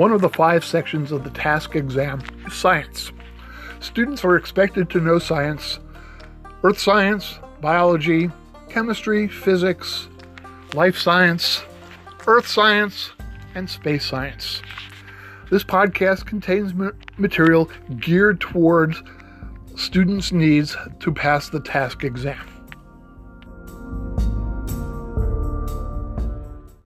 One of the five sections of the TASC exam is science. Students are expected to know science, earth science, biology, chemistry, physics, life science, earth science, and space science. This podcast contains material geared towards students' needs to pass the TASC exam.